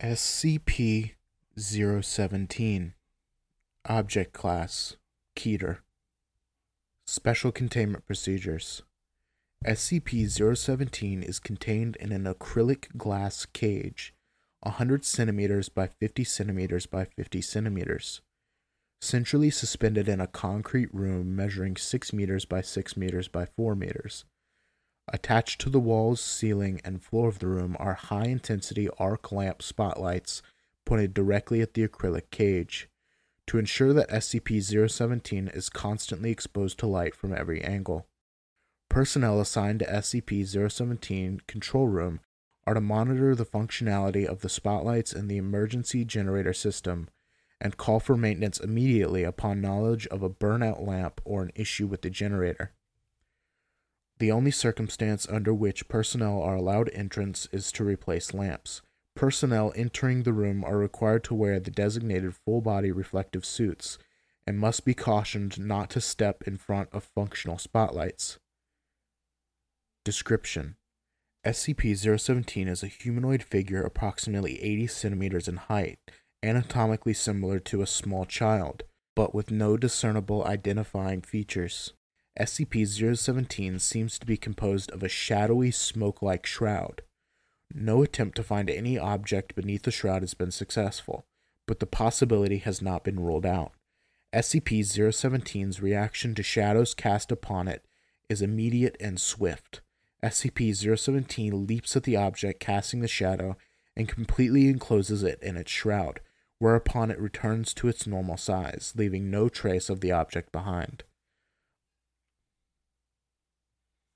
SCP 017 Object Class Keter. Special Containment Procedures. SCP 017 is contained in an acrylic glass cage, 100 centimeters by 50 centimeters by 50 centimeters, centrally suspended in a concrete room measuring 6 meters by 6 meters by 4 meters. Attached to the walls, ceiling, and floor of the room are high intensity arc lamp spotlights pointed directly at the acrylic cage to ensure that SCP 017 is constantly exposed to light from every angle. Personnel assigned to SCP 017 control room are to monitor the functionality of the spotlights and the emergency generator system and call for maintenance immediately upon knowledge of a burnout lamp or an issue with the generator. The only circumstance under which personnel are allowed entrance is to replace lamps. Personnel entering the room are required to wear the designated full body reflective suits and must be cautioned not to step in front of functional spotlights. Description SCP 017 is a humanoid figure approximately 80 centimeters in height, anatomically similar to a small child, but with no discernible identifying features. SCP 017 seems to be composed of a shadowy, smoke like shroud. No attempt to find any object beneath the shroud has been successful, but the possibility has not been ruled out. SCP 017's reaction to shadows cast upon it is immediate and swift. SCP 017 leaps at the object casting the shadow and completely encloses it in its shroud, whereupon it returns to its normal size, leaving no trace of the object behind.